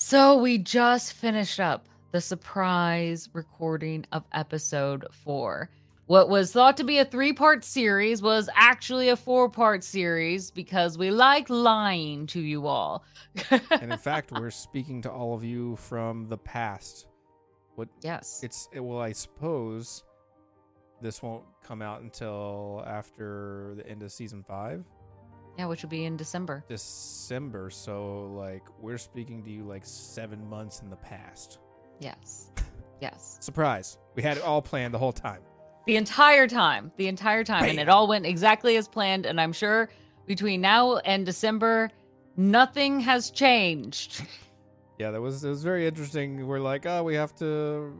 So we just finished up the surprise recording of episode four. What was thought to be a three part series was actually a four part series because we like lying to you all. and in fact, we're speaking to all of you from the past. What? yes. It's it, well, I suppose this won't come out until after the end of season five, yeah, which will be in December. December. So like we're speaking to you like seven months in the past. Yes. Yes. Surprise! We had it all planned the whole time. The entire time. The entire time. And it all went exactly as planned. And I'm sure between now and December, nothing has changed. Yeah, that was it was very interesting. We're like, oh, we have to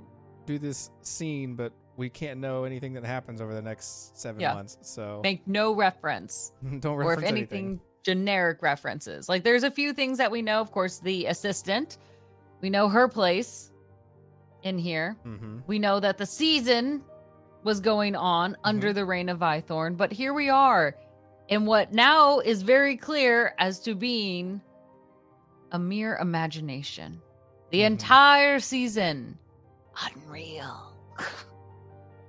do this scene, but we can't know anything that happens over the next seven Yeah. months. So Make no reference. don't or if reference anything, generic references. Like there's a few things that we know. Of course, the assistant, we know her place in here. Mm-hmm. We know that the season was going on under the reign of Vythorn, but here we are in what now is very clear as to being a mere imagination. The Mhm. entire season, unreal.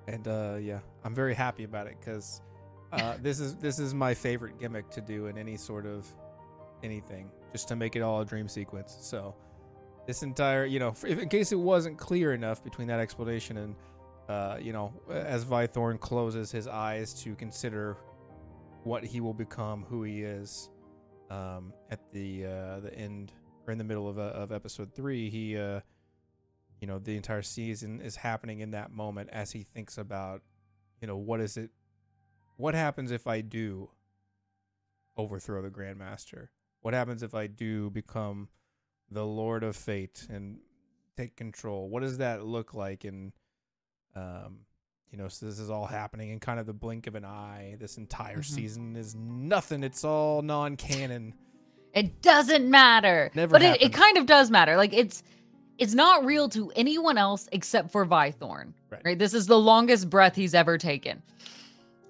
And uh, yeah, I'm very happy about it because uh, this is this is my favorite gimmick to do in any sort of anything, just to make it all a dream sequence. So this entire, you know, if, in case it wasn't clear enough between that explanation and uh, you know, as Vythorn closes his eyes to consider what he will become, who he is, um, at the uh, the end or in the middle of uh, of episode three, he uh, you know the entire season is happening in that moment as he thinks about you know what is it what happens if i do overthrow the grandmaster? What happens if i do become the lord of fate and take control? What does that look like? And um you know so this is all happening in kind of the blink of an eye. This entire Mhm. season is nothing. It's all non-canon. It doesn't matter. Never but it, it kind of does matter. Like it's it's not real to anyone else except for Vythorn. Right. Right. This is the longest breath he's ever taken.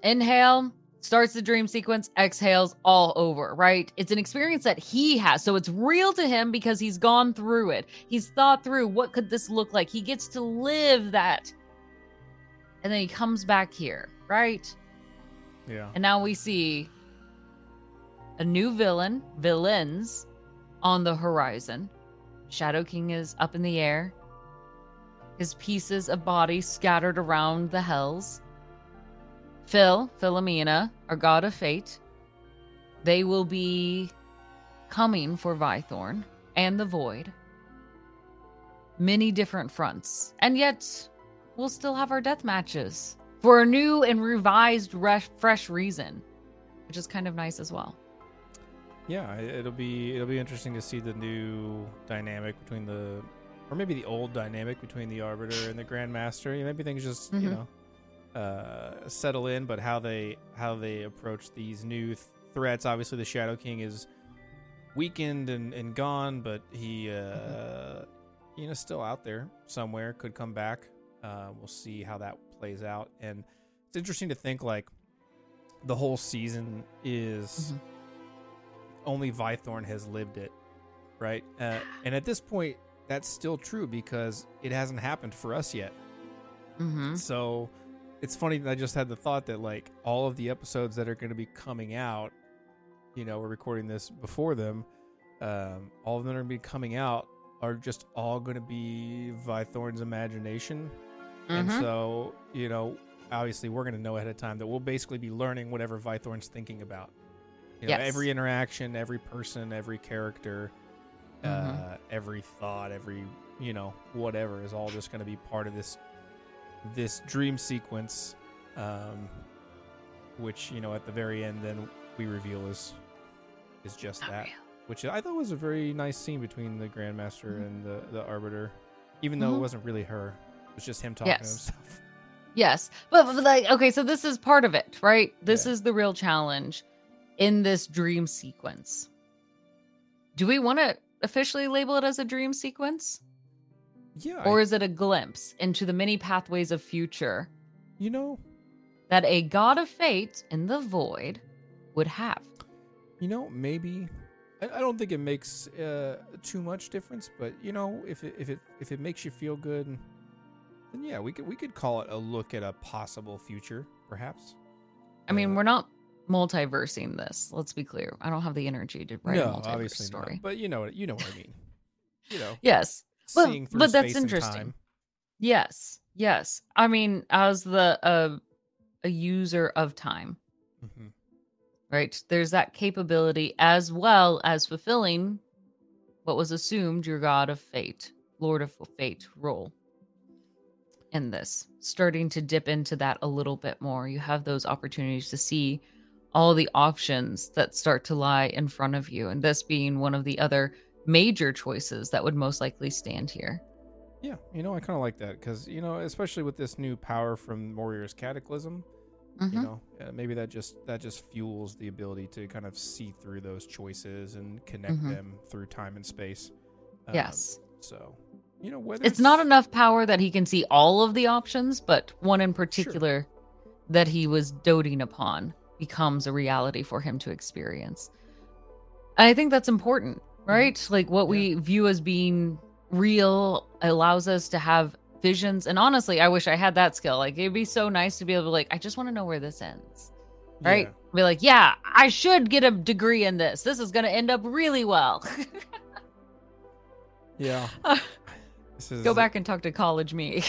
Inhale, starts the dream sequence, exhales all over, right? It's an experience that he has. So it's real to him because he's gone through it. He's thought through what could this look like? He gets to live that. And then he comes back here, right? yeah And now we see a new villain, villains on the horizon. Shadow King is up in the air. His pieces of body scattered around the hells. Phil, Philomena, our god of fate, they will be coming for Vythorn and the Void. Many different fronts. And yet, we'll still have our death matches for a new and revised, re- fresh reason, which is kind of nice as well. Yeah, it'll be it'll be interesting to see the new dynamic between the, or maybe the old dynamic between the Arbiter and the Grandmaster. You know, maybe things just you Mhm. know uh, settle in, but how they how they approach these new th- threats. Obviously, the Shadow King is weakened and, and gone, but he uh, you know still out there somewhere. Could come back. Uh, we'll see how that plays out, and it's interesting to think like the whole season is Mhm. Only Vythorn has lived it, right? Uh, and at this point, that's still true because it hasn't happened for us yet. Mm-hmm. So it's funny that I just had the thought that like all of the episodes that are going to be coming out, you know, we're recording this before them. Um, all of them are going to be coming out are just all going to be Vythorn's imagination, and Mhm. so you know, obviously, we're going to know ahead of time that we'll basically be learning whatever Vythorn's thinking about. You know, Yes. every interaction, every person, every character, uh, Mhm. every thought, every you know, whatever is all just going to be part of this this dream sequence, um, which you know at the very end then we reveal is is just that, which I thought was a very nice scene between the Grandmaster Mhm. and the the Arbiter, even though it Mhm. wasn't really her, it was just him talking Yes. to himself. Yes. But, but, like, okay, so this is part of it, right? This Yeah. is the real challenge in this dream sequence. Do we want to officially label it as a dream sequence? Yeah, Or I- is it a glimpse into the many pathways of future you know, that a god of fate in the void would have? you know, maybe I, I don't think it makes uh, too much difference, but you know, if it if it if it makes you feel good, then yeah, we could we could call it a look at a possible future, perhaps. I mean, Uh, we're not multiversing this. Let's be clear. I don't have the energy to write a no, multiverse obviously story. not. But you know what you know what I mean. You know, yes. Through but that's space and interesting. time. Yes. Yes. I mean, as the uh, a user of time, Mhm. right? There's that capability as well as fulfilling what was assumed your god of fate, lord of fate role in this. Starting to dip into that a little bit more. You have those opportunities to see all the options that start to lie in front of you and this being one of the other major choices that would most likely stand here. Yeah, you know, I kind of like that because you know, especially with this new power from Warrior's Cataclysm, you Mhm. know, uh, maybe that just that just fuels the ability to kind of see through those choices and connect Mhm. them through time and space. Um, yes. So, you know, whether it's not enough power that he can see all of the options, but one in particular that he was doting upon becomes a reality for him to experience. And I think that's important, mm-hmm. right? Like what we view as being real allows us to have visions. And honestly, I wish I had that skill. Like it'd be so nice to be able to like, I just want to know where this ends. Right? Yeah. Be like, yeah, I should get a degree in this. This is gonna end up really well. Yeah. This is, Go back and talk to college me.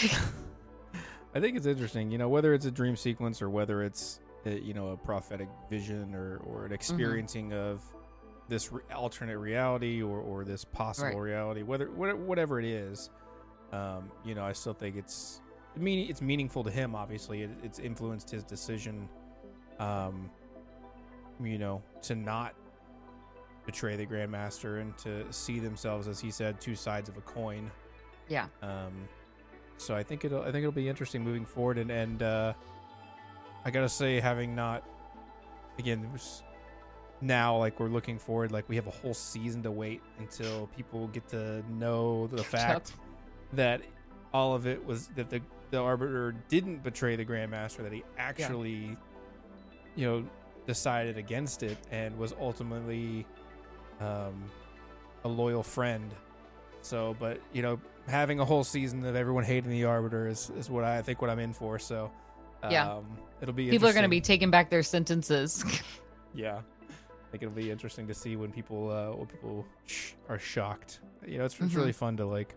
I think it's interesting, you know, whether it's a dream sequence or whether it's uh, you know a prophetic vision or or Mm-hmm. an experiencing of this re- alternate reality or or this possible Right. reality, whether whatever it is, um, you know, I still think it's meaning it's meaningful to him. Obviously, it, it's influenced his decision, um, you know, to not betray the Grandmaster and to see themselves, as he said, two sides of a coin. yeah. Um, so I think it'll I think it'll be interesting moving forward, and and uh, I gotta say, having not again there's now like we're looking forward, like we have a whole season to wait until people get to know the fact that all of it was that the the arbiter didn't betray the grandmaster, that he actually, you know, decided against it and was ultimately um, a loyal friend. So, but you know, having a whole season of everyone hating the arbiter is, is what I think what I'm in for. So, um, Yeah. it'll be People are going to be taking back their sentences. yeah. I think it'll be interesting to see when people uh, when people sh- are shocked. You know, it's, it's Mhm. really fun to like.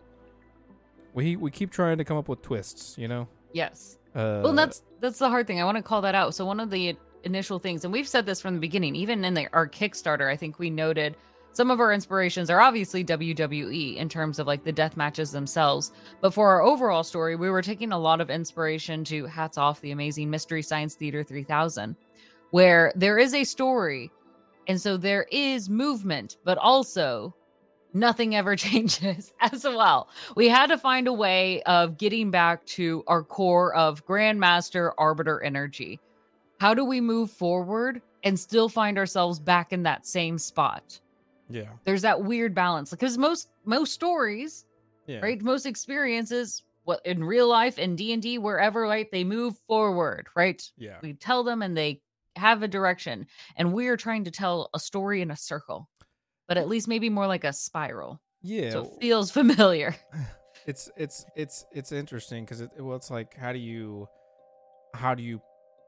We we keep trying to come up with twists. You know. yes. Uh, Well, that's that's the hard thing. I want to call that out. So one of the initial things, and we've said this from the beginning, even in the, our Kickstarter, I think we noted some of our inspirations are obviously WWE in terms of like the death matches themselves. But for our overall story, we were taking a lot of inspiration to hats off the amazing Mystery Science Theater 3000, where there is a story, and so there is movement, but also nothing ever changes as well. We had to find a way of getting back to our core of Grandmaster Arbiter energy. How do we move forward and still find ourselves back in that same spot? Yeah, There's that weird balance because most most stories, yeah, right? Most experiences what in real life in D&D wherever right they move forward, right? yeah, We tell them and they have a direction and we are trying to tell a story in a circle. But at least maybe more like a spiral. yeah. So it feels familiar. it's it's it's it's interesting because it well it's like how do you how do you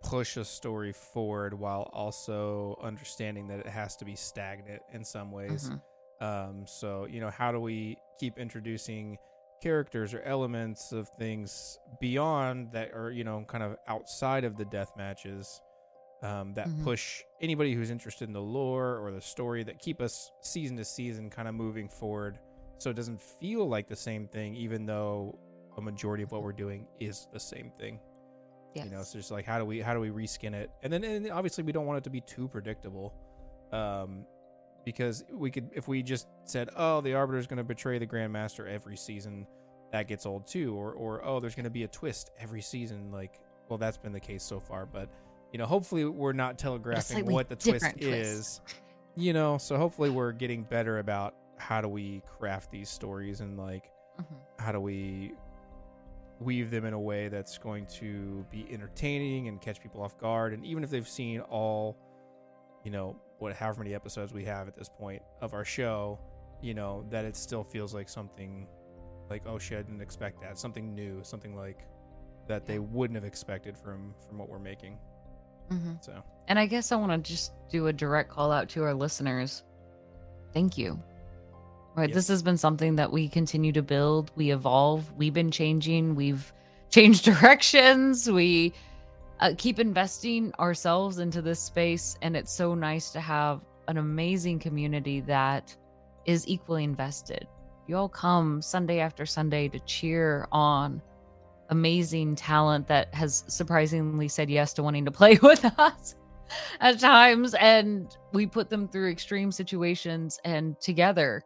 push a story forward while also understanding that it has to be stagnant in some ways Mhm. um so you know how do we keep introducing characters or elements of things beyond that are you know kind of outside of the death matches um, that Mhm. push anybody who's interested in the lore or the story that keep us season to season kind of moving forward so it doesn't feel like the same thing even though a majority of what we're doing is the same thing Yes. you know it's just like how do we how do we reskin it and then and obviously we don't want it to be too predictable um because we could if we just said oh the arbiter is going to betray the grandmaster every season that gets old too or or oh there's going to be a twist every season like well that's been the case so far but you know hopefully we're not telegraphing what the twist different is twist. you know so hopefully we're getting better about how do we craft these stories and like Mhm. how do we weave them in a way that's going to be entertaining and catch people off guard and even if they've seen all you know, what however many episodes we have at this point of our show, you know, that it still feels like something like oh shit, I didn't expect that. Something new, something like that they wouldn't have expected from from what we're making. Mm-hmm. So And I guess I want to just do a direct call out to our listeners. Thank you. Right. This has been something that we continue to build. We evolve. We've been changing. We've changed directions. We uh, keep investing ourselves into this space. And it's so nice to have an amazing community that is equally invested. You all come Sunday after Sunday to cheer on amazing talent that has surprisingly said yes to wanting to play with us at times and we put them through extreme situations and together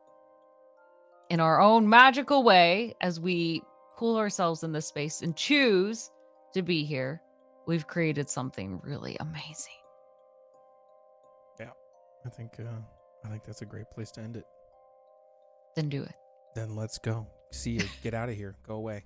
in our own magical way as we pull ourselves in this space and choose to be here we've created something really amazing Yeah. I think uh, I think that's a great place to end it. then do it Then let's go. See you. Get out of here. Go away.